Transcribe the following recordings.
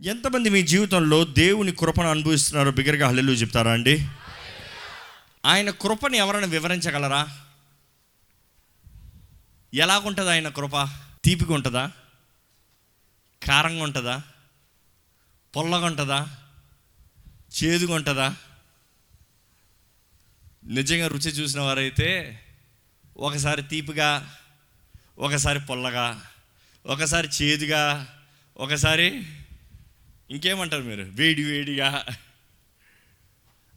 ఎంతమంది మీ జీవితంలో దేవుని కృపను అనుభవిస్తున్నారో బిగ్గరగా హల్లెలు చెప్తారా అండి? ఆయన కృపని ఎవరైనా వివరించగలరా? ఎలాగుంటుంది ఆయన కృప? తీపిగా ఉంటుందా? కారంగా ఉంటుందా పొల్లగా ఉంటుందా చేదుగా ఉంటుందా నిజంగా రుచి చూసిన వారైతే ఒకసారి తీపిగా ఒకసారి పొల్లగా ఒకసారి చేదుగా ఒకసారి ఇంకేమంటారు మీరు? వేడి వేడిగా.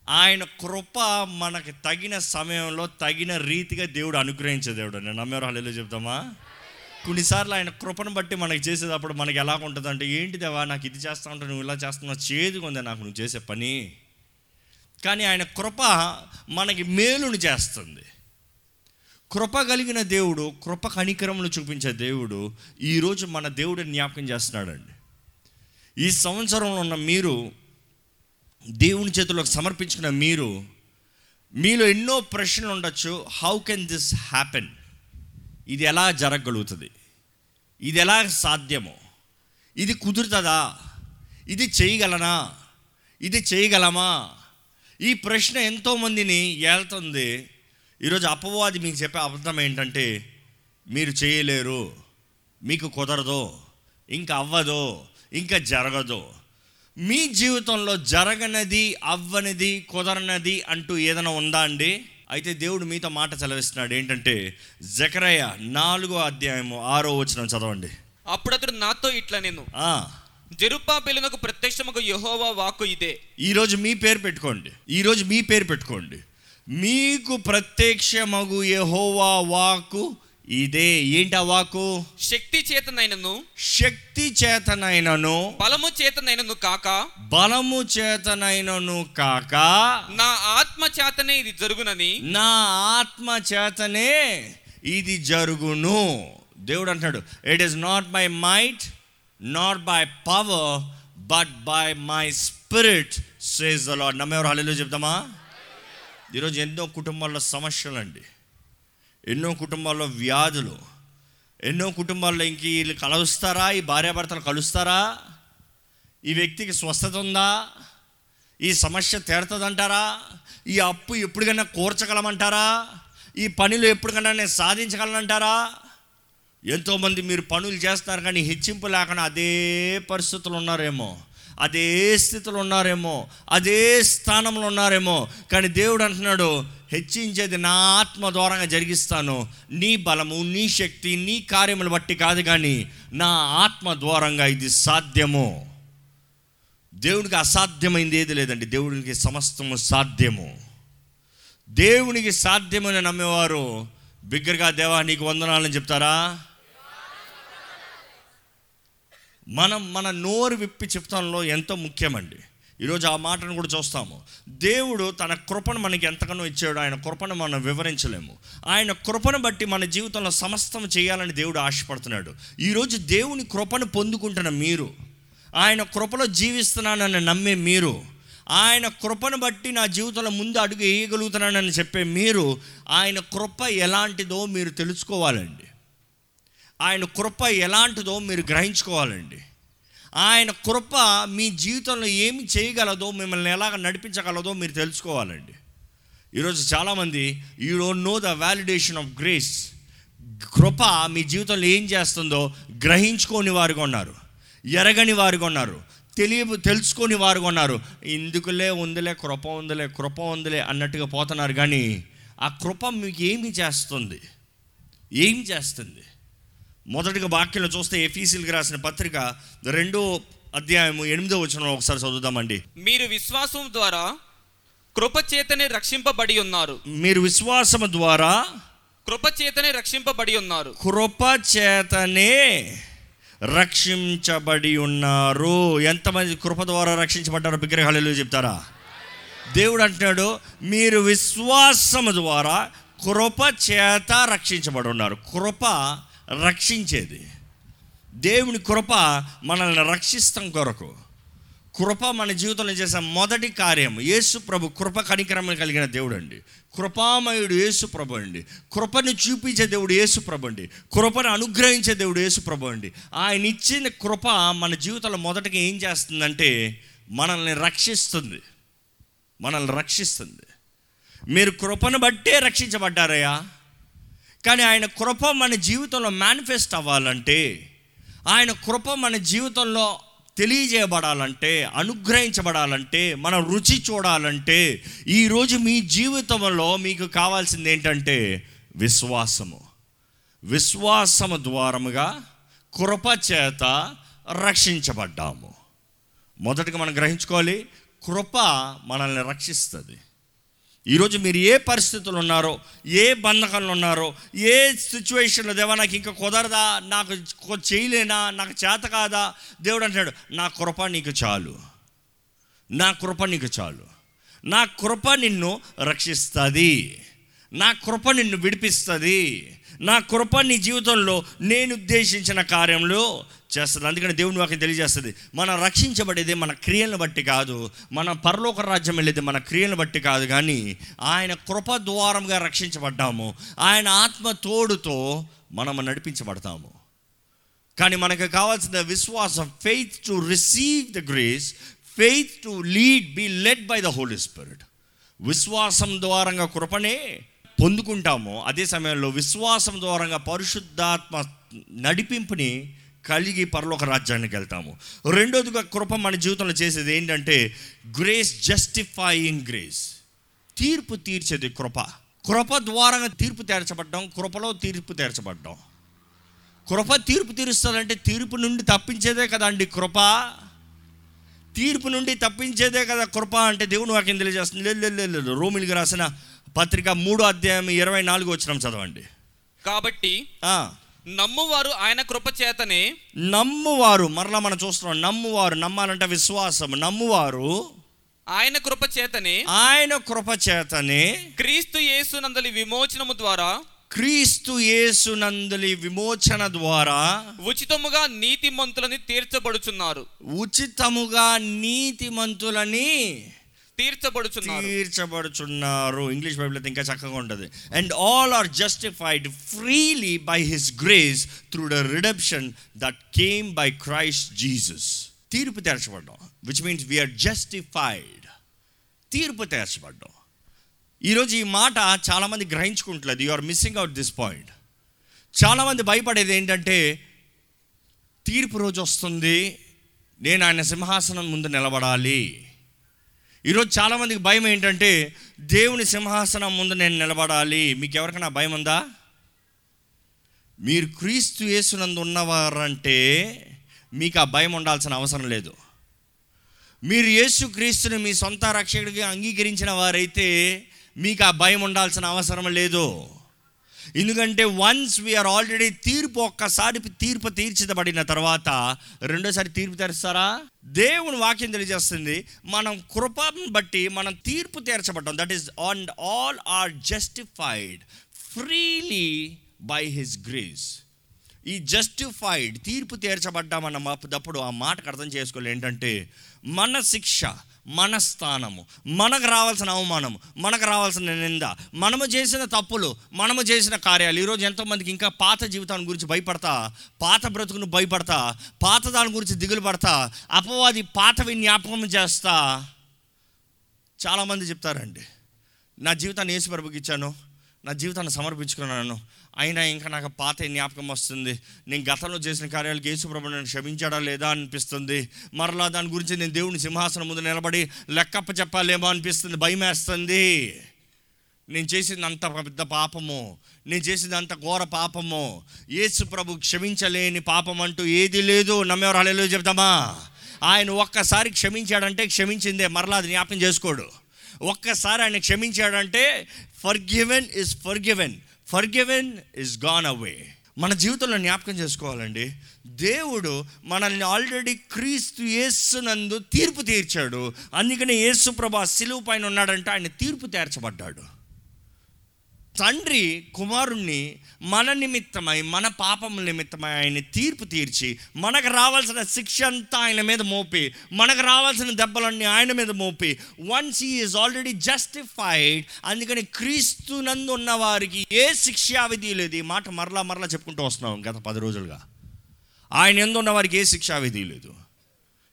ఆయన కృప మనకి తగిన సమయంలో తగిన రీతిగా దేవుడు అనుగ్రహించే దేవుడు నేను నమ్మేవారు హల్లేలో చెప్తామా? కొన్నిసార్లు ఆయన కృపను బట్టి మనకి చేసేటప్పుడు మనకి ఎలా ఉంటుంది అంటే ఏంటి దేవా నాకు ఇది చేస్తా ఉంటా నువ్వు ఇలా చేస్తున్నావు చేదుగా ఉంది నాకు నువ్వు చేసే పని. కానీ ఆయన కృప మనకి మేలుని చేస్తుంది. కృప కలిగిన దేవుడు కృప కనికరములు చూపించే దేవుడు ఈరోజు మన దేవుడిని జ్ఞాపకం చేస్తున్నాడండి. ఈ సంవత్సరంలో ఉన్న మీరు దేవుని చేతులకు సమర్పించిన మీరు మీలో ఎన్నో ప్రశ్నలు ఉండొచ్చు. హౌ కెన్ దిస్ హ్యాపెన్ ఇది ఎలా జరగగలుగుతుంది? ఇది ఎలా సాధ్యమో? ఇది కుదురుతుందా? ఇది చేయగలనా? ఇది చేయగలమా? ఈ ప్రశ్న ఎంతోమందిని ఏళ్తుంది. ఈరోజు అపవాది మీకు చెప్పే అబద్ధం ఏంటంటే మీరు చేయలేరు మీకు కుదరదు ఇంకా అవ్వదు. ఇంకా జరగదు. మీ జీవితంలో జరగనది అవ్వనిది కుదరనది అంటూ ఏదైనా ఉందా అండి? అయితే దేవుడు మీతో మాట చదివిస్తున్నాడు ఏంటంటే జకరయ్య నాలుగో అధ్యాయము ఆరో వచనం చదవండి. అప్పుడు అతడు నాతో ఇట్లా నేను ఆ, జెరుబ్బాబెలునకు ప్రత్యక్షముగా యెహోవా వాక్కు ఇదే. ఈరోజు మీ పేరు పెట్టుకోండి. ఈరోజు మీ పేరు పెట్టుకోండి. మీకు ప్రత్యక్షమగు యెహోవా వాకు ఇదే ఏంటి ఆ వాకు శక్తి చేతనైనను. శక్తి చేతనైనను. బలము చేతనైనను కాక. బలము చేతనైనను కాక. నా ఆత్మ చేతనే ఇది జరుగునని. నా ఆత్మ చేతనే ఇది జరుగును. దేవుడు అంటున్నాడు it is not by might not by power but by my spirit says the lord నమ్మేవారు? హల్లేలో చెప్తామా? ఈరోజు ఎన్నో కుటుంబాల్లో సమస్యలు అండి ఎన్నో కుటుంబాల్లో వ్యాధులు ఎన్నో కుటుంబాల్లో ఇంక వీళ్ళు కలుస్తారా? ఈ భార్యాభర్తలు కలుస్తారా? ఈ వ్యక్తికి స్వస్థత ఉందా? ఈ సమస్య తీరుతుందంటారా? ఈ అప్పు ఎప్పటికైనా కూర్చగలమంటారా? ఈ పనిలో ఎప్పటికైనా నేను సాధించగలనంటారా? ఎంతోమంది మీరు పనులు చేస్తున్నారు కానీ హెచ్చింపు లేకుండా అదే పరిస్థితులు ఉన్నారేమో. అదే స్థితిలో ఉన్నారేమో అదే స్థానంలో ఉన్నారేమో. కానీ దేవుడు అంటున్నాడు హెచ్చించేది నా ఆత్మ ద్వారంగా జరిగిస్తాను. నీ బలము నీ శక్తి నీ కార్యములు బట్టి కాదు కానీ నా ఆత్మ ద్వారంగా ఇది సాధ్యము. దేవునికి అసాధ్యమైంది ఏది లేదండి. దేవునికి సమస్తము సాధ్యము. దేవునికి సాధ్యమని నమ్మేవారు. బిగ్గరగా దేవా నీకు వందనాలని చెప్తారా? మనం మన నోరు విప్పి చెప్తాంలో ఎంతో ముఖ్యమండి. ఈరోజు ఆ మాటను కూడా చూస్తాము. దేవుడు తన కృపను మనకి ఎంతగానో ఇచ్చాడు. ఆయన కృపను మనం వివరించలేము. ఆయన కృపను బట్టి మన జీవితంలో సమస్తం చేయాలని దేవుడు ఆశపడుతున్నాడు. ఈరోజు దేవుని కృపను పొందుకుంటున్న మీరు ఆయన కృపలో జీవిస్తున్నానని నమ్మే మీరు ఆయన కృపను బట్టి నా జీవితంలో ముందు అడుగు వేయగలుగుతున్నానని చెప్పే మీరు ఆయన కృప ఎలాంటిదో మీరు తెలుసుకోవాలండి. ఆయన కృప ఎలాంటిదో మీరు గ్రహించుకోవాలండి. ఆయన కృప మీ జీవితంలో ఏమి చేయగలదో మిమ్మల్ని ఎలాగ నడిపించగలదో మీరు తెలుసుకోవాలండి. ఈరోజు చాలామంది you don't know the validation of grace కృప మీ జీవితంలో ఏం చేస్తుందో గ్రహించుకోని వారుగా ఉన్నారు. ఎరగని వారుగా ఉన్నారు. తెలియ తెలుసుకొని వారుగా ఉన్నారు. ఇందుకులే ఉందిలే కృప ఉందిలే కృప ఉందిలే అన్నట్టుగా పోతున్నారు. కానీ ఆ కృప మీకు ఏమి చేస్తుంది? ఏం చేస్తుంది? మొదటిగా వాక్యంలో చూస్తే ఎఫీసీలకు రాసిన పత్రిక రెండో అధ్యాయము ఎనిమిదో వచనం ఒకసారి చదువుదామండి. మీరు విశ్వాసం ద్వారా కృప చేతనే రక్షింపబడి ఉన్నారు. మీరు విశ్వాసము ద్వారా కృప చేతనే రక్షింపబడి ఉన్నారు. కృప చేతనే రక్షించబడి ఉన్నారు. ఎంతమంది కృప ద్వారా రక్షించబడ్డారో విగ్రహాలు చెప్తారా? దేవుడు అంటున్నాడు మీరు విశ్వాసము ద్వారా కృప చేత రక్షించబడి ఉన్నారు. కృప రక్షించేది. దేవుని కృప మనల్ని రక్షిస్తాం కొరకు. కృప మన జీవితంలో చేసే మొదటి కార్యం యేసు ప్రభు కృప కనికరం కలిగిన దేవుడు అండి కృపామయుడు యేసు ప్రభు అండి. కృపను చూపించే దేవుడు యేసు ప్రభు అండి. కృపను అనుగ్రహించే దేవుడు యేసు ప్రభు అండి. ఆయన ఇచ్చిన కృప మన జీవితంలో మొదటగా ఏం చేస్తుందంటే మనల్ని రక్షిస్తుంది. మనల్ని రక్షిస్తుంది. మీరు కృపను బట్టే రక్షించబడ్డారయ్యా. కానీ ఆయన కృప మన జీవితంలో మేనిఫెస్ట్ అవ్వాలంటే ఆయన కృప మన జీవితంలో తెలియజేయబడాలంటే అనుగ్రహించబడాలంటే మన రుచి చూడాలంటే ఈరోజు మీ జీవితంలో మీకు కావాల్సింది ఏంటంటే విశ్వాసము. విశ్వాసము ద్వారముగా కృప చేత రక్షించబడ్డాము. మొదటగా మనం గ్రహించుకోవాలి కృప మనల్ని రక్షిస్తుంది. ఈరోజు మీరు ఏ పరిస్థితులు ఉన్నారో ఏ బంధకంలో ఉన్నారో ఏ సిచ్యువేషన్లో దేవా నాకు ఇంకా కుదరదా నాకు చేయలేనా నాకు చేత కాదా దేవుడు అంటాడు నా కృప నీకు చాలు. నా కృప నీకు చాలు. నా కృప నిన్ను రక్షిస్తుంది. నా కృప నిన్ను విడిపిస్తుంది. నా కృప నీ జీవితంలో నేను ఉద్దేశించిన కార్యంలో చేస్తుంది. అందుకని దేవుని వాక్యం తెలియజేస్తుంది. మనం రక్షించబడేది మన క్రియలను బట్టి కాదు మన పరలోక రాజ్యం వెళ్ళేది మన క్రియలను బట్టి కాదు కానీ ఆయన కృప ద్వారంగా రక్షించబడ్డాము. ఆయన ఆత్మ తోడుతో మనం నడిపించబడతాము. కానీ మనకు కావాల్సిన విశ్వాసం faith to receive the grace faith to lead be led by the holy spirit విశ్వాసం ద్వారంగా కృపనే పొందుకుంటాము. అదే సమయంలో విశ్వాసం ద్వారంగా పరిశుద్ధాత్మ నడిపింపుని కలిగి పరలోక రాజ్యానికి వెళ్తాము. రెండోదిగా కృప మన జీవితంలో చేసేది ఏంటంటే గ్రేస్ జస్టిఫైయింగ్ గ్రేస్ తీర్పు తీర్చేది కృప. కృప ద్వారంగా తీర్పు తీర్చబడ్డాం కృపలో తీర్పు తీర్చబడ్డాం. కృప తీర్పు తీరుస్తుందంటే తీర్పు నుండి తప్పించేదే కదండి కృప. తీర్పు నుండి తప్పించేదే కదా కృప అంటే దేవుని వాక్యం తెలియజేస్తుంది. లేదు లేదు, రోమిలికి రాసిన పత్రిక మూడో అధ్యాయం ఇరవై నాలుగు వచ్చినాం చదవండి. కాబట్టి నమ్మువారు ఆయన కృప చేతనే నమ్మువారు మరలా మనం చూస్తున్నాం నమ్మువారు నమ్మాలంటే విశ్వాసం. నమ్మువారు ఆయన కృప చేతనే ఆయన కృప చేతనే క్రీస్తు యేసు నందలి విమోచనము ద్వారా క్రీస్తు యేసునందలి విమోచన ద్వారా ఉచితముగా నీతిమంతులని తీర్చబడుచున్నారు. ఉచితముగా నీతిమంతులని తీర్చబడుచున్నారు. తీర్చబడుచున్నారు. ఇంగ్లీష్ బైబిల్ అయితే ఇంకా చక్కగా ఉంటుంది. And all are justified freely by his grace through the redemption that came by Christ Jesus తీర్పు తీర్చబడ్డాం. Which means we are justified తీర్పు తీర్చబడ్డాం. ఈరోజు ఈ మాట చాలామంది గ్రహించుకుంటలేదు. You are missing out this point చాలామంది భయపడేది ఏంటంటే తీర్పు రోజు వస్తుంది. నేను ఆయన సింహాసనం ముందు నిలబడాలి. ఈరోజు చాలామందికి భయం ఏంటంటే దేవుని సింహాసనం ముందు నేను నిలబడాలి. మీకు ఎవరికైనా భయం ఉందా? మీరు క్రీస్తు యేసునందు ఉన్నవారంటే మీకు ఆ భయం ఉండాల్సిన అవసరం లేదు. మీరు యేసు క్రీస్తుని మీ సొంత రక్షకుడిగా అంగీకరించిన వారైతే మీకు ఆ భయం ఉండాల్సిన అవసరం లేదు. ఎందుకంటే వన్స్ వీఆర్ ఆల్రెడీ తీర్పు ఒక్కసారి తీర్పు తీర్చబడిన తర్వాత రెండోసారి తీర్పు తెరుస్తారా? దేవుని వాక్యం తెలియజేస్తుంది మనం కృపను బట్టి మనం తీర్పు తీర్చబడ్డాం. That is on all are justified freely by his grace ఈ జస్టిఫైడ్ తీర్పు తీర్చబడ్డామన్న మాపుదప్పుడు ఆ మాటకు అర్థం చేసుకోవాలి ఏంటంటే మన శిక్ష మన స్థానము మనకు రావాల్సిన అవమానం మనకు రావాల్సిన నింద మనము చేసిన తప్పులు మనము చేసిన కార్యాలు. ఈరోజు ఎంతోమందికి ఇంకా పాత జీవితాన్ని గురించి భయపడతా పాత బ్రతుకును భయపడతా పాత దాని గురించి దిగులు పడతా అపవాది పాతవి జ్ఞాపకం చేస్తా. చాలామంది చెప్తారండి నా జీవితాన్ని ఏసు ప్రభుకి ఇచ్చాను నా జీవితాన్ని సమర్పించుకున్నాను అయినా ఇంకా నాకు పాత జ్ఞాపకం వస్తుంది. నేను గతంలో చేసిన కార్యాలకు యేసు ప్రభు నన్ను క్షమించాడా లేదా అనిపిస్తుంది. మరలా దాని గురించి నేను దేవుని సింహాసనం ముందు నిలబడి లెక్కప్ప చెప్పాలేమో అనిపిస్తుంది. భయం వేస్తుంది నేను చేసింది అంత పెద్ద పాపము. నేను చేసింది అంత ఘోర పాపము. యేసు ప్రభు క్షమించలేని పాపం అంటూ ఏది లేదు. నమ్మేవారు హలో చెప్తామా? ఆయన ఒక్కసారి క్షమించాడంటే క్షమించిందే. మరలా అది జ్ఞాపకం చేసుకోడు. ఒక్కసారి ఆయన క్షమించాడంటే forgiven is forgiven forgiven is gone away మన జీవితంలో జ్ఞాపకం చేసుకోవాలండి. దేవుడు మనల్ని ఆల్రెడీ క్రీస్తు యేసునందు తీర్పు తీర్చాడు. అందుకని యేసు ప్రభా సిలువు పైన ఉన్నాడంటే ఆయన తీర్పు తీర్చబడ్డాడు. తండ్రి కుమారుణ్ణి మన నిమిత్తమై మన పాపముల నిమిత్తమై ఆయన తీర్పు తీర్చి మనకు రావాల్సిన శిక్ష అంతా ఆయన మీద మోపి మనకు రావాల్సిన దెబ్బలన్నీ ఆయన మీద మోపి once he is already justified అందుకని క్రీస్తు నందు ఉన్న వారికి ఏ శిక్షావిధి లేదు. ఈ మాట మరలా మరలా చెప్పుకుంటూ వస్తున్నాం గత పది రోజులుగా. ఆయన ఎందు ఉన్న వారికి ఏ శిక్షావిధి లేదు.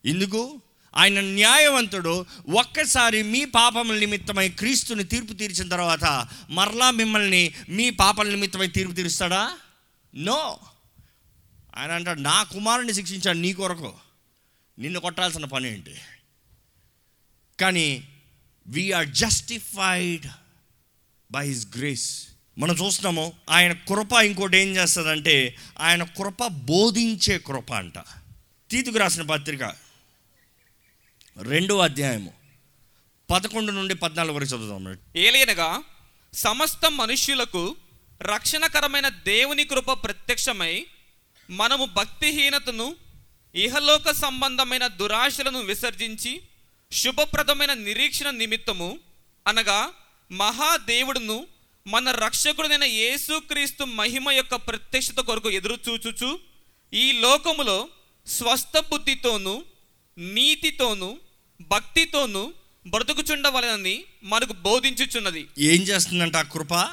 ఎందుకు? ఆయన న్యాయవంతుడు ఒక్కసారి మీ పాపముల నిమిత్తమై క్రీస్తుని తీర్పు తీర్చిన తర్వాత మరలా మిమ్మల్ని మీ పాపల నిమిత్తమై తీర్పు తీరుస్తాడా? నో. ఆయన అంటాడు నా కుమారుని శిక్షించాడు నీ కొరకు. నిన్ను కొట్టాల్సిన పని ఏంటి? కానీ we are justified by his grace మనం చూస్తున్నాము ఆయన కృప ఇంకోటి ఏం చేస్తుందంటే ఆయన కృప బోధించే కృప అంట. తీతుకు రాసిన పత్రిక రెండో అధ్యాయము. పదకొండు నుండి పద్నాలుగు వరకు చదువుతాం ఏలైనగా సమస్త మనుష్యులకు రక్షణకరమైన దేవుని కృప ప్రత్యక్షమై మనము భక్తిహీనతను ఇహలోక సంబంధమైన దురాశలను విసర్జించి శుభప్రదమైన నిరీక్షణ నిమిత్తము అనగా మహాదేవుడును మన రక్షకుడైన యేసుక్రీస్తు మహిమ యొక్క ప్రత్యక్షత కొరకు ఎదురు చూచుచు ఈ లోకములో స్వస్థ బుద్ధితోనూ నీతితోనూ భక్తితోనూ బ్రతుకుచుండవలనని మనకు బోధించుచున్నది. ఏం చేస్తుందంట ఆ కృప?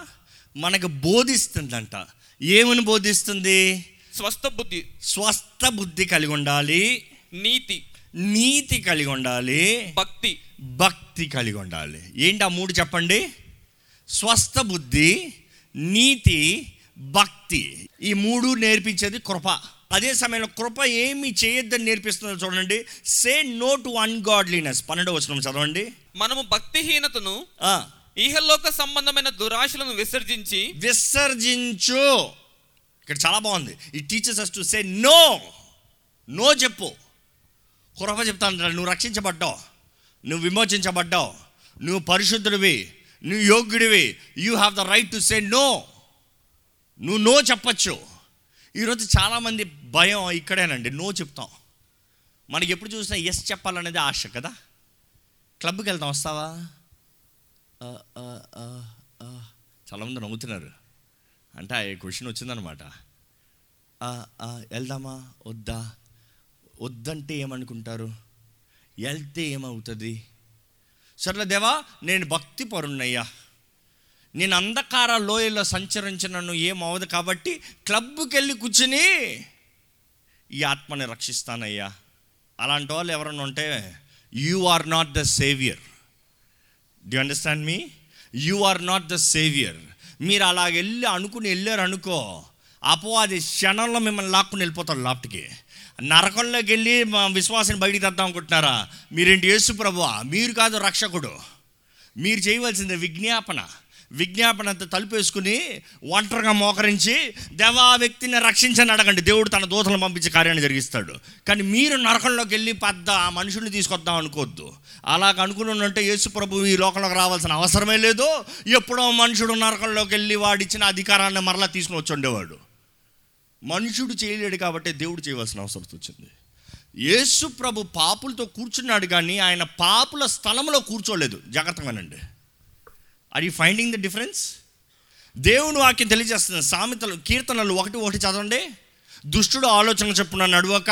మనకు బోధిస్తుందంట. ఏమని బోధిస్తుంది? స్వస్థ బుద్ధి. స్వస్థ బుద్ధి కలిగి ఉండాలి. నీతి. నీతి కలిగి ఉండాలి. భక్తి. భక్తి కలిగి ఉండాలి. ఏంటి ఆ మూడు చెప్పండి? స్వస్థ బుద్ధి నీతి భక్తి. ఈ మూడు నేర్పించేది కృప. అదే సమయంలో కృప ఏమి చేయొద్దని నేర్పిస్తుందో చూడండి. సే నో టు అన్గాడ్లీనెస్ పన్నెండు వచ్చిన చదవండి. మనము భక్తిహీనతను ఆ, ఇహలోక సంబంధమైన దురాశలను విసర్జించి విసర్జించు. ఇక్కడ చాలా బాగుంది. ఈ teaches us to say no no చెప్పు. కృప చెప్తాను నువ్వు రక్షించబడ్డావు. నువ్వు విమోచించబడ్డావు. నువ్వు పరిశుద్ధుడివి. నువ్వు యోగ్యుడివి. You have the right to say no నువ్వు నో చెప్పచ్చు. ఈరోజు చాలామంది భయం ఇక్కడేనండి. నో చెప్తాం. మనకి ఎప్పుడు చూసినా ఎస్ చెప్పాలనేది ఆశ కదా? క్లబ్కి వెళ్తాం వస్తావా? ఆ, ఆ, ఆ, చాలామంది నవ్వుతున్నారు. అంటే ఆ క్వశ్చన్ వచ్చిందనమాట. ఆ, ఆ, వెళ్దామా? వద్దా? వద్దంటే ఏమనుకుంటారు? వెళ్తే ఏమవుతుంది? సర్లే దేవా నేను భక్తి పరుణ్ణయ్యా నేను అంధకార లోయలో సంచరించినను ఏమవదు కాబట్టి క్లబ్కి వెళ్ళి కూర్చుని ఈ ఆత్మని రక్షిస్తానయ్యా. అలాంటి వాళ్ళు ఎవరన్నా ఉంటే you are not the saviour do understand me you are not the saviour మీరు అలా వెళ్ళి అనుకుని వెళ్ళారు అనుకో అపవాది క్షణంలో మిమ్మల్ని లాక్కుని వెళ్ళిపోతారు లాప్ట్కి. నరకంలోకి వెళ్ళి మా విశ్వాసాన్ని బయటికి తెద్దాం అనుకుంటున్నారా? మీరేంటి యేసు ప్రభువా? మీరు కాదు రక్షకుడు. మీరు చేయవలసింది విజ్ఞాపన. విజ్ఞాపన అంతా తలుపేసుకుని ఒంటరిగా మోకరించి దేవా వ్యక్తిని రక్షించని అడగండి. దేవుడు తన దూతలను పంపించి కార్యాన్ని జరిగిస్తాడు. కానీ మీరు నరకంలోకి వెళ్ళి పెద్ద ఆ మనుషుల్ని తీసుకొద్దాం అనుకోవద్దు. అలాగ అనుకుని ఉంటే యేసు ప్రభు ఈ లోకంలోకి రావాల్సిన అవసరమే లేదు. ఎప్పుడో మనుషుడు నరకంలోకి వెళ్ళి వాడిచ్చిన అధికారాన్ని మరలా తీసుకుని వచ్చి ఉండేవాడు. మనుషుడు చేయలేడు కాబట్టి దేవుడు చేయవలసిన అవసరం వచ్చింది. యేసు ప్రభు పాపులతో కూర్చున్నాడు కానీ ఆయన పాపుల స్థలంలో కూర్చోలేదు. జాగ్రత్తగానండి. Are you finding the difference దేవుని వాక్యం తెలియజేస్తుంది. సామెతలు కీర్తనలు ఒకటి ఒకటి చదవండి. దుష్టుడు ఆలోచన చెప్పున నడవక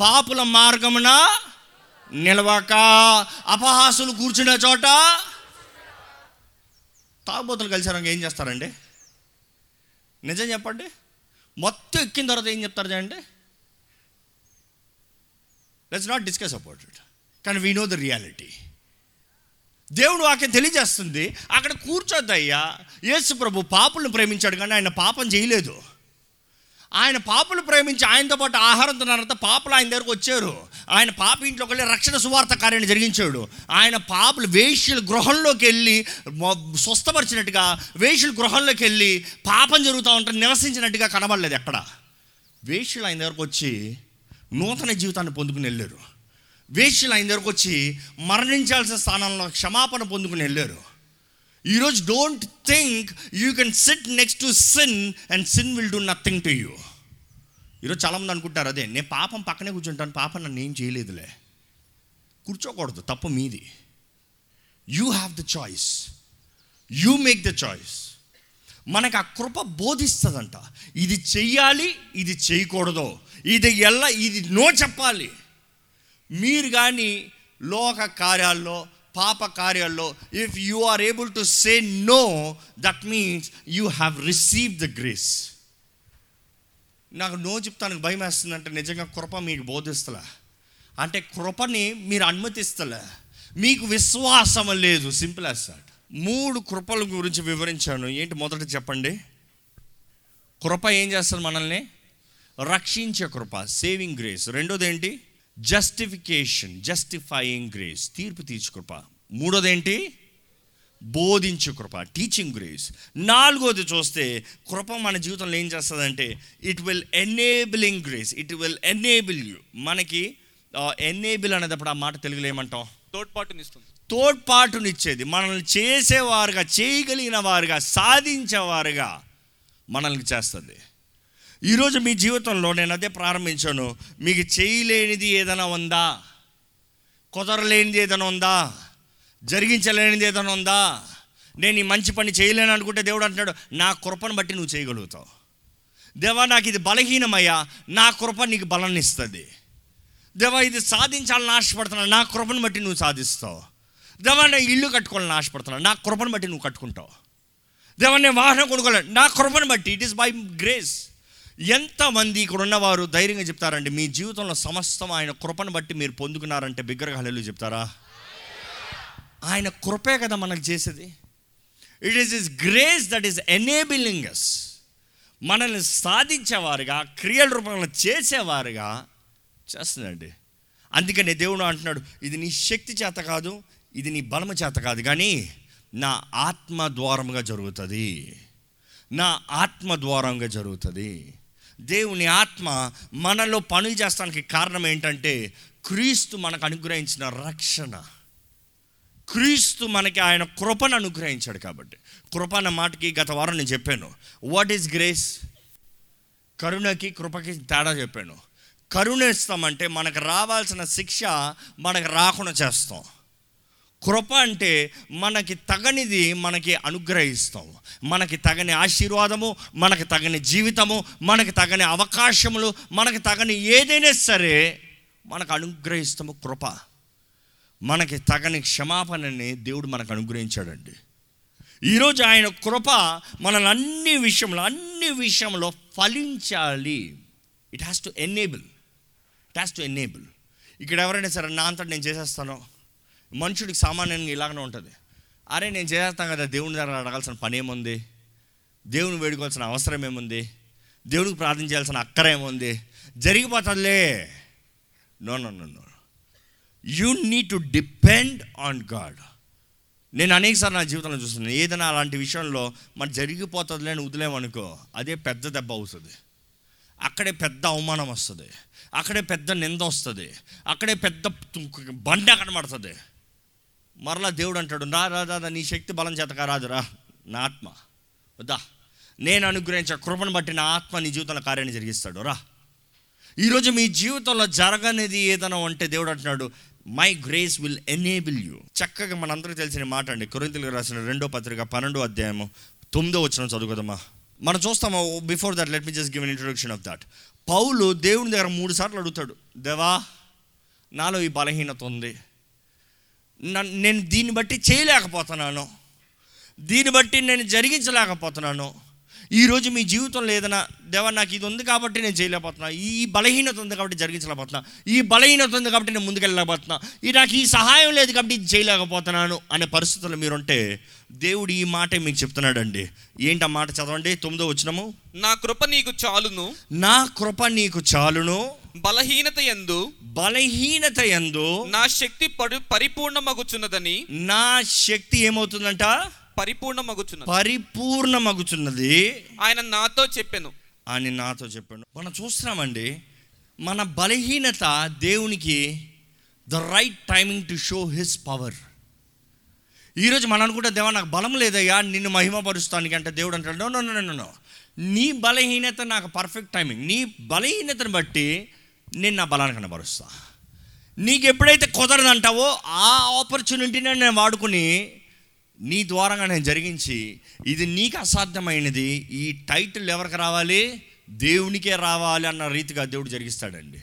పాపుల మార్గమున నిలవక అపహాసులు కూర్చునే చోట తాగుబోతులు కలిసారంగా ఏం చేస్తారండి? నిజం చెప్పండి. మొత్తం ఎక్కిన తర్వాత ఏం చెప్తారు చూడండి. Let's not discuss about it కానీ వీ నో ద రియాలిటీ దేవుడు వాక్యం తెలియజేస్తుంది. అక్కడ కూర్చోద్దయ్యా యేసు ప్రభు పాపులను ప్రేమించాడు కానీ ఆయన పాపం చేయలేదు. ఆయన పాపలు ప్రేమించి ఆయనతో పాటు ఆహారం తిన్నారంతా పాపలు ఆయన దగ్గరకు వచ్చారు. ఆయన పాప ఇంట్లోకి వెళ్ళి రక్షణ సువార్త కార్యాన్ని జరిగించాడు. ఆయన పాపలు వేష్యుల గృహంలోకి వెళ్ళి స్వస్థపరిచినట్టుగా వేష్యుల గృహంలోకి వెళ్ళి పాపం జరుగుతూ ఉంటారు నివసించినట్టుగా కనబడలేదు ఎక్కడ. వేష్యులు ఆయన దగ్గరకు వచ్చి నూతన జీవితాన్ని పొందుకుని వెళ్ళారు. వేష్యులు ఆయన దగ్గరకు వచ్చి మరణించాల్సిన స్థానంలో క్షమాపణ పొందుకుని వెళ్ళారు. ఈరోజు don't think you can sit next to sin and sin will do nothing to you ఈరోజు చాలామంది అనుకుంటారు అదే నేను పాపం పక్కనే కూర్చుంటాను పాపం నన్ను ఏం చేయలేదులే. కూర్చోకూడదు తప్పు మీది. You have the choice you make the choice మనకు ఆ కృప బోధిస్తుందంట. ఇది చెయ్యాలి ఇది చేయకూడదు. ఇది ఎలా ఇది నో చెప్పాలి. మీరు కానీ లోక కార్యాల్లో పాప కార్యాల్లో if you are able to say no that means you have receive the grace నాకు నో చెప్తానికి భయం వేస్తుందంటే నిజంగా కృప మీకు బోధిస్తలే. అంటే కృపని మీరు అనుమతిస్తలే. మీకు విశ్వాసం లేదు సింపుల్ యాజ్ మూడు కృపల గురించి వివరించాను. ఏంటి మొదట చెప్పండి? కృప ఏం చేస్తుంది మనల్ని? రక్షించే కృప సేవింగ్ గ్రేస్ రెండోది ఏంటి? జస్టిఫికేషన్ జస్టిఫైయింగ్ గ్రేస్ తీర్పు తీర్చు కృప. మూడోది ఏంటి బోధించు కృప టీచింగ్ గ్రేస్ నాలుగోది చూస్తే కృప మన జీవితంలో ఏం చేస్తుందంటే it will enabling grace it will enable you మనకి ఎనేబుల్ అనేటప్పుడు ఆ మాట తెలుగులో ఏమంటాం? తోడ్పాటునిస్తుంది. తోడ్పాటునిచ్చేది. మనల్ని చేసేవారుగా చేయగలిగిన వారుగా సాధించేవారుగా మనల్ని చేస్తుంది. ఈరోజు మీ జీవితంలో నేను అదే ప్రారంభించాను. మీకు చేయలేనిది ఏదైనా ఉందా? కుదరలేనిది ఏదైనా ఉందా? జరిగించలేనిది ఏదైనా ఉందా? నేను ఈ మంచి పని చేయలేను అనుకుంటే దేవుడు అంటున్నాడు నా కృపను బట్టి నువ్వు చేయగలుగుతావు. దేవా నాకు ఇది బలహీనమయ్యా నా కృప నీకు బలాన్ని ఇస్తుంది. దేవా ఇది సాధించాలని ఆశపడుతున్నా నా కృపను బట్టి నువ్వు సాధిస్తావు. దేవా నేను ఇల్లు కట్టుకోవాలని ఆశపడుతున్నా నా కృపను బట్టి నువ్వు కట్టుకుంటావు. దేవా నేను వాహనం కొనుక్కోవాలి నా కృపను బట్టి ఇట్ ఈస్ బై గ్రేస్ ఎంతమంది ఇక్కడ ఉన్నవారు ధైర్యంగా చెప్తారండి మీ జీవితంలో సమస్తం ఆయన కృపను బట్టి మీరు పొందుకున్నారంటే బిగ్గరగా హల్లెలు చెప్తారా? ఆయన కృపే కదా మనకు చేసేది. It is is grace that is enabling us మనల్ని సాధించేవారుగా క్రియల రూపంలో చేసేవారుగా చేస్తుందండి. అందుకనే దేవుడు అంటున్నాడు ఇది నీ శక్తి చేత కాదు ఇది నీ బలము చేత కాదు కానీ నా ఆత్మ ద్వారముగా జరుగుతుంది. నా ఆత్మ ద్వారంగా జరుగుతుంది. దేవుని ఆత్మ మనలో పనులు చేస్తానికి కారణం ఏంటంటే క్రీస్తు మనకు అనుగ్రహించిన రక్షణ. క్రీస్తు మనకి ఆయన కృపను అనుగ్రహించాడు కాబట్టి. కృప అన్న మాటకి గత వారం నేను చెప్పాను. వాట్ ఈస్ గ్రేస్ కరుణకి కృపకి తేడా చెప్పాను. కరుణ ఇస్తామంటే మనకు రావాల్సిన శిక్ష మనకు రాకుండా చేస్తాం. కృప అంటే మనకి తగనిది మనకి అనుగ్రహిస్తాం. మనకి తగని ఆశీర్వాదము మనకి తగని జీవితము మనకి తగని అవకాశములు మనకి తగని ఏదైనా సరే మనకు అనుగ్రహిస్తాము కృప. మనకి తగని క్షమాపణని దేవుడు మనకు అనుగ్రహించాడండి. ఈరోజు ఆయన కృప మనల్ని అన్ని విషయంలో అన్ని విషయంలో ఫలించాలి. It has to enable it has to enable ఇక్కడ ఎవరైనా సరే నా అంతా నేను చేసేస్తాను. మనుషుడికి సామాన్యంగా ఇలాగనే ఉంటుంది. అరే నేను చేస్తాను కదా దేవుని దగ్గర అడగాల్సిన పని ఏముంది దేవుని వేడుకోవాల్సిన అవసరం ఏముంది దేవుడికి ప్రార్థన చేయాల్సిన అక్కర ఏముంది జరిగిపోతుందిలే. No no no no you need to depend on God నేను అనేకసార్లు నా జీవితంలో చూస్తున్నాను. ఏదైనా అలాంటి విషయంలో మన జరిగిపోతుందిలే అని వదిలేమనుకో అదే పెద్ద దెబ్బ అవుతుంది. అక్కడే పెద్ద అవమానం వస్తుంది. అక్కడే పెద్ద నింద వస్తుంది. అక్కడే పెద్ద బండ కనబడుతుంది. మరలా దేవుడు అంటాడు నా రా నీ శక్తి బలం చేతక రాదురా నా ఆత్మ. వద్దా? నేను అనుగ్రహించే కృపను బట్టి నా ఆత్మ నీ జీవితంలో కార్యాన్ని జరిగిస్తాడు రా. ఈరోజు మీ జీవితంలో జరగనిది ఏదైనా ఉంటే దేవుడు అంటున్నాడు my grace will enable you చక్కగా మనందరికీ తెలిసిన మాట అండి. కొరింతలకు రాసిన రెండో పత్రిక పన్నెండో అధ్యాయము తొమ్మిదో వచ్చిన చదువుకదమ్మా మనం చూస్తాము? Before that let me just give introduction of that పౌలు దేవుని దగ్గర మూడు సార్లు అడుగుతాడు దేవా నాలో ఈ బలహీనత ఉంది. నేను దీన్ని బట్టి చేయలేకపోతున్నాను. దీన్ని బట్టి నేను జరిగించలేకపోతున్నాను. ఈరోజు మీ జీవితంలో ఏదైనా దేవా నాకు ఇది ఉంది కాబట్టి నేను చేయలేకపోతున్నా. ఈ బలహీనత ఉంది కాబట్టి జరిగించలేకపోతున్నా. ఈ బలహీనత ఉంది కాబట్టి నేను ముందుకెళ్ళలేకపోతున్నా. ఈ నాకు ఈ సహాయం లేదు కాబట్టి ఇది చేయలేకపోతున్నాను అనే పరిస్థితుల్లో మీరుంటే దేవుడు ఈ మాట మీకు చెప్తున్నాడండి. ఏంటి ఆ మాట చదవండి? తొమ్మిదో వచ్చినము నా కృప నీకు చాలును. నా కృప నీకు చాలును. బలహీనత ఎందు బలహీనత ఎందు నా శక్తి పరి పరిపూర్ణమగుచున్నదని నా శక్తి ఏమవుతుందంట? పరిపూర్ణమగుచున్నది. పరిపూర్ణమగుచున్నది. ఆయన నాతో చెప్పాను. అని నాతో చెప్పాడు. మనం చూస్తున్నామండి మన బలహీనత దేవునికి the right timing to show his power ఈరోజు మనం అనుకుంటే దేవా నాకు బలం లేదయ్యా నిన్ను మహిమపరుస్తానికి అంటే దేవుడు అంటాడు. నో నో నో నో నీ బలహీనత నాకు పర్ఫెక్ట్ టైమింగ్ నీ బలహీనతను బట్టి నేను నా బలాన్ని కనబరుస్తా. నీకు ఎప్పుడైతే కుదరదంటావో ఆ ఆపర్చునిటీని నేను వాడుకుని నీ ద్వారంగా నేను జరిగించి ఇది నీకు అసాధ్యమైనది ఈ టైటిల్ ఎవరికి రావాలి? దేవునికే రావాలి అన్న రీతిగా దేవుడు జరిగిస్తాడండి.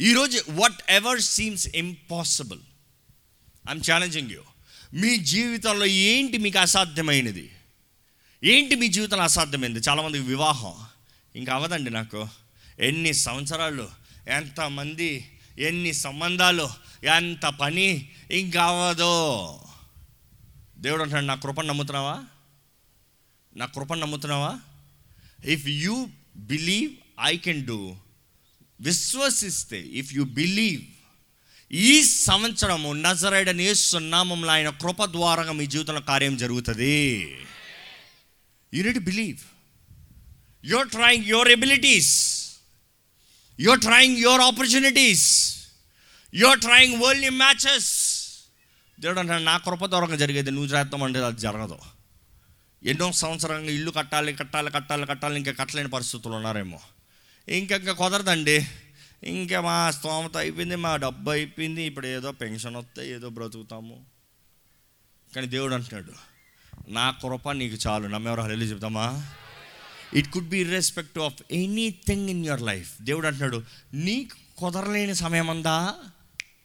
ఈరోజు whatever seems impossible I'm challenging you మీ జీవితంలో ఏంటి మీకు అసాధ్యమైనది? ఏంటి మీ జీవితంలో అసాధ్యమైంది చాలామందికి వివాహం ఇంకా అవదండి నాకు. ఎన్ని సంవత్సరాలు ఎంతమంది ఎన్ని సంబంధాలు ఎంత పని ఇంకా అవదో దేవుడు అంటాడు నా కృపను నమ్ముతున్నావా? నా కృపను నమ్ముతున్నావా? If you believe I can do విశ్వసిస్తే if you believe ఈ సంవత్సరము నజరైడని సున్నామంలో ఆయన కృప ద్వారా మీ జీవితంలో కార్యం జరుగుతుంది. You need believe your trying your abilities your trying your opportunities your trying world matches దేవుడు అంటాడు నా కృప దూరంగా జరిగేది నువ్వు చేద్దాం అంటే అది జరగదు. ఎన్నో సంవత్సరంగా ఇల్లు కట్టాలి కట్టాలి కట్టాలి కట్టాలి ఇంకా కట్టలేని పరిస్థితులు ఉన్నారేమో. ఇంకా ఇంకా కుదరదండి. ఇంకా మా స్తోమత అయిపోయింది మా డబ్బు అయిపోయింది ఇప్పుడు ఏదో పెన్షన్ వస్తే ఏదో బ్రతుకుతాము. కానీ దేవుడు అంటున్నాడు నా కృప నీకు చాలు. నమ్మెవరు హెల్లి చెప్తామా it could be respect of anything in your life దేవుడు అంటున్నాడు నీకు కుదరలేని సమయం అందా?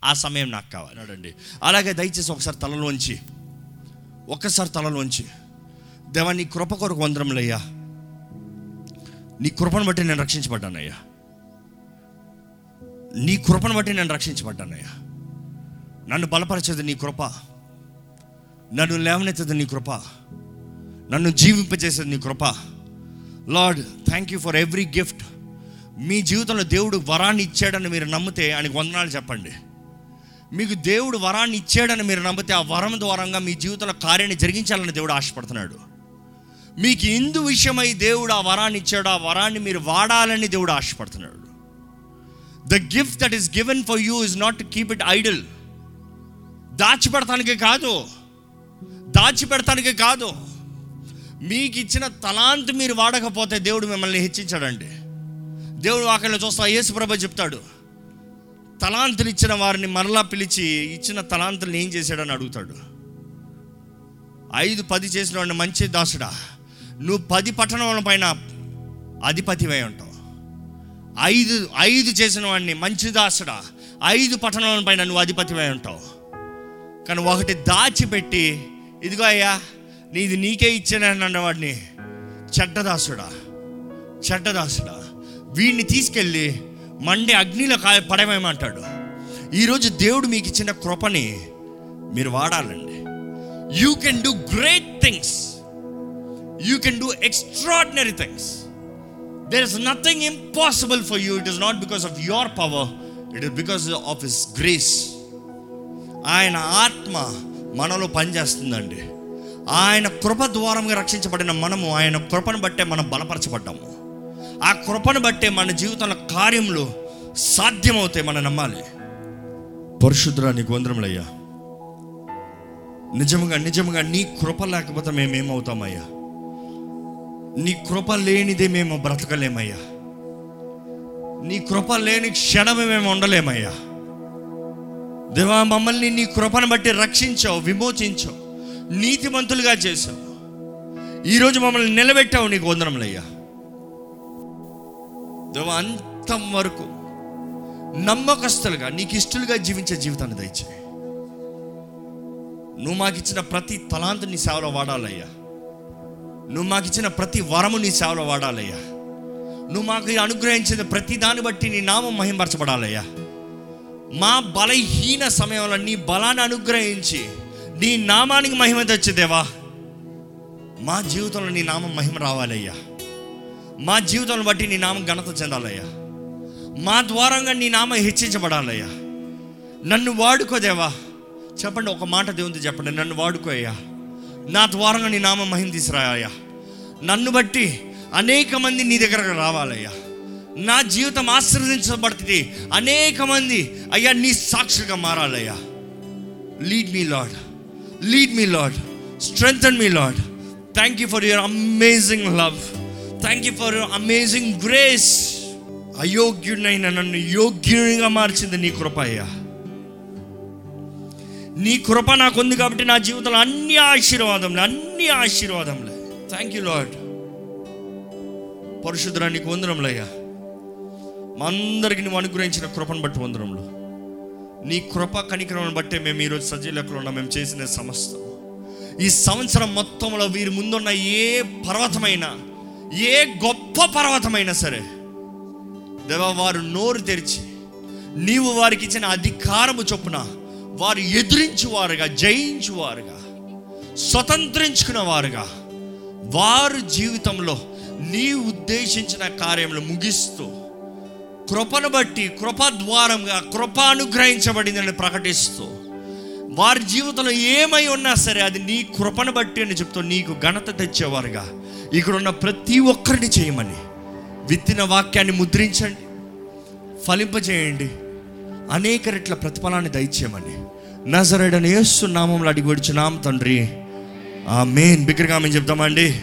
ఆ సమయం నాకు కావాలి అండి అలాగే దయచేసి ఒకసారి తలలోంచి ఒక్కసారి తలలోంచి దేవా నీ కృప కొరకు వందరములయ్యా. నీ కృపను బట్టి నేను రక్షించబడ్డానయ్యా. నీ కృపను బట్టి నేను రక్షించబడ్డానయ్యా. నన్ను బలపరిచేది నీ కృప నన్ను లేవనెత్తది నీ కృప నన్ను జీవింపజేసేది నీ కృప. Lord thank you for every gift మీ జీవితంలో దేవుడు వరాన్ని ఇచ్చాడని మీరు నమ్మితే ఆయనకు వందనాలు చెప్పండి. మీకు దేవుడు వరాన్ని ఇచ్చాడని మీరు నమ్మితే ఆ వరం ద్వారంగా మీ జీవితంలో కార్యాన్ని జరిగించాలని దేవుడు ఆశపడుతున్నాడు. మీకు ఇందు విషయమై దేవుడు ఆ వరాన్ని ఇచ్చాడు ఆ వరాన్ని మీరు వాడాలని దేవుడు ఆశపడుతున్నాడు. The gift that is given for you is not keep it idle దాచిపెడతానికి కాదు. దాచిపెడతానికి కాదు. మీకు ఇచ్చిన తలాంత్ మీరు వాడకపోతే దేవుడు మిమ్మల్ని హెచ్చించాడండి. దేవుడు వాకల్లో చూస్తా యేసుప్రభ చెప్తాడు తలాంతులు ఇచ్చిన వారిని మరలా పిలిచి ఇచ్చిన తలాంతులను ఏం చేశాడని అడుగుతాడు. ఐదు పది చేసిన వాడిని మంచి దాసుడా. నువ్వు పది పట్టణముల పైన అధిపతివై ఉంటావు. ఐదు ఐదు చేసిన వాడిని మంచి దాసుడా. ఐదు పట్టణాల పైన నువ్వు అధిపతివై ఉంటావు. కానీ ఒకటి దాచిపెట్టి ఇదిగో అయ్యా నీది నీకే ఇచ్చానన్న వాడిని చెడ్డదాసుడా చెడ్డదాసుడా వీడిని తీసుకెళ్ళి మండే అగ్నిలో కాయ పడవేమంటాడు ఈరోజు దేవుడు మీకు ఇచ్చిన కృపని మీరు వాడాలండి. You can do great things you can do extraordinary things there is nothing impossible for you it is not because of your power it is because of his grace ఆయన ఆత్మ మనలో పనిచేస్తుందండి. ఆయన కృప ద్వారంగా రక్షించబడిన మనము ఆయన కృపను బట్టే మనం బలపరచబడ్డాము. ఆ కృపను బట్టే మన జీవితంలో కార్యములు సాధ్యమవుతాయి మనం నమ్మాలి. పరిశుద్ధురా నీకు వందరములయ్యా నిజముగా నిజముగా నీ కృప లేకపోతే మేమేమవుతామయ్యా నీ కృప లేనిదే మేము బ్రతకలేమయ్యా? నీ కృప లేని క్షణమే మేము ఉండలేమయ్యా? దేవా మమ్మల్ని నీ కృపను బట్టి రక్షించావు విమోచించావు నీతిమంతులుగా చేసావు ఈరోజు మమ్మల్ని నిలబెట్టావు నీకు వందరములయ్యా దేవ అంతం వరకు నమ్మకస్తులుగా నీకు ఇష్టలుగా జీవించే జీవితాన్ని దయచేయి. నువ్వు మాకు ఇచ్చిన ప్రతి తలాంతు నీ సేవలో వాడాలయ్యా. నువ్వు మాకు ఇచ్చిన ప్రతి వరము నీ సేవలో వాడాలయ్యా. నువ్వు మాకు అనుగ్రహించిన ప్రతి దాన్ని బట్టి నీ నామం మహింపరచబడాలయ్యా. మా బలహీన సమయంలో నీ బలాన్ని అనుగ్రహించి నీ నామానికి మహిమ తెచ్చేదేవా మా జీవితంలో నీ నామం మహిమ రావాలయ్యా. మా జీవితాన్ని బట్టి నీ నామం ఘనత చెందాలయ్యా. మా ద్వారంగా నీ నామం హెచ్చించబడాలయ్యా. నన్ను వాడుకోదేవా చెప్పండి ఒక మాట దేవునితో చెప్పండి. నన్ను వాడుకో అయ్యా. నా ద్వారంగా నీ నామం మహిమ తీసుకురాయ్యా. నన్ను బట్టి అనేక మంది నీ దగ్గరకు రావాలయ్యా. నా జీవితం ఆశ్రదించబడుతుంది అనేక మంది అయ్యా నీ సాక్షిగా మారాలయ్యా. Lead me lord lead me lord strength me lord thank you for your amazing love thank you for amazing grace అయోగ్యుడైన నన్ను యోగ్యునిగా మార్చింది నీ కృప అయ్యా. నీ కృప నాకు ఉంది కాబట్టి నా జీవితంలో అన్ని ఆశీర్వాదములు అన్ని ఆశీర్వాదంలే థ్యాంక్ యూ లాడ్ పరిశుద్ధరా నీకు వందరములయ్యా మా అందరికి నువ్వు అనుగ్రహించిన కృపను బట్టి వందరంలో నీ కృప కనికరమను బట్టే మేము ఈరోజు సజీలకులు ఉన్నాం. మేము చేసిన సమస్తం. ఈ సంవత్సరం మొత్తంలో వీరి ముందున్న ఏ పర్వతమైనా ఏ గొప్ప పర్వతమైనా సరే దేవా వారు నోరు తెరిచి నీవు వారికి ఇచ్చిన అధికారము చొప్పున వారు ఎదిరించువారుగా జయించువారుగా స్వతంత్రించుకున్న వారుగా వారు జీవితంలో నీ ఉద్దేశించిన కార్యములు ముగిస్తూ కృపను బట్టి కృపద్వారంగా కృప అనుగ్రహించబడిందని ప్రకటిస్తూ వారి జీవితంలో ఏమై ఉన్నా సరే అది నీ కృపను బట్టి అని చెప్తూ నీకు ఘనత తెచ్చేవారుగా. ఇక్కడ ఉన్న ప్రతి ఒక్కరిని చేయమని. విత్తిన వాక్యాన్ని ముద్రించండి. ఫలింపజేయండి. అనేక రెట్ల ప్రతిఫలాన్ని దయచేయమని. నజరడని యేసు నామంలో అడిగి వచ్చినాం తండ్రి. ఆ మెయిన్ బిగ్గరగా మేము చెప్తామండి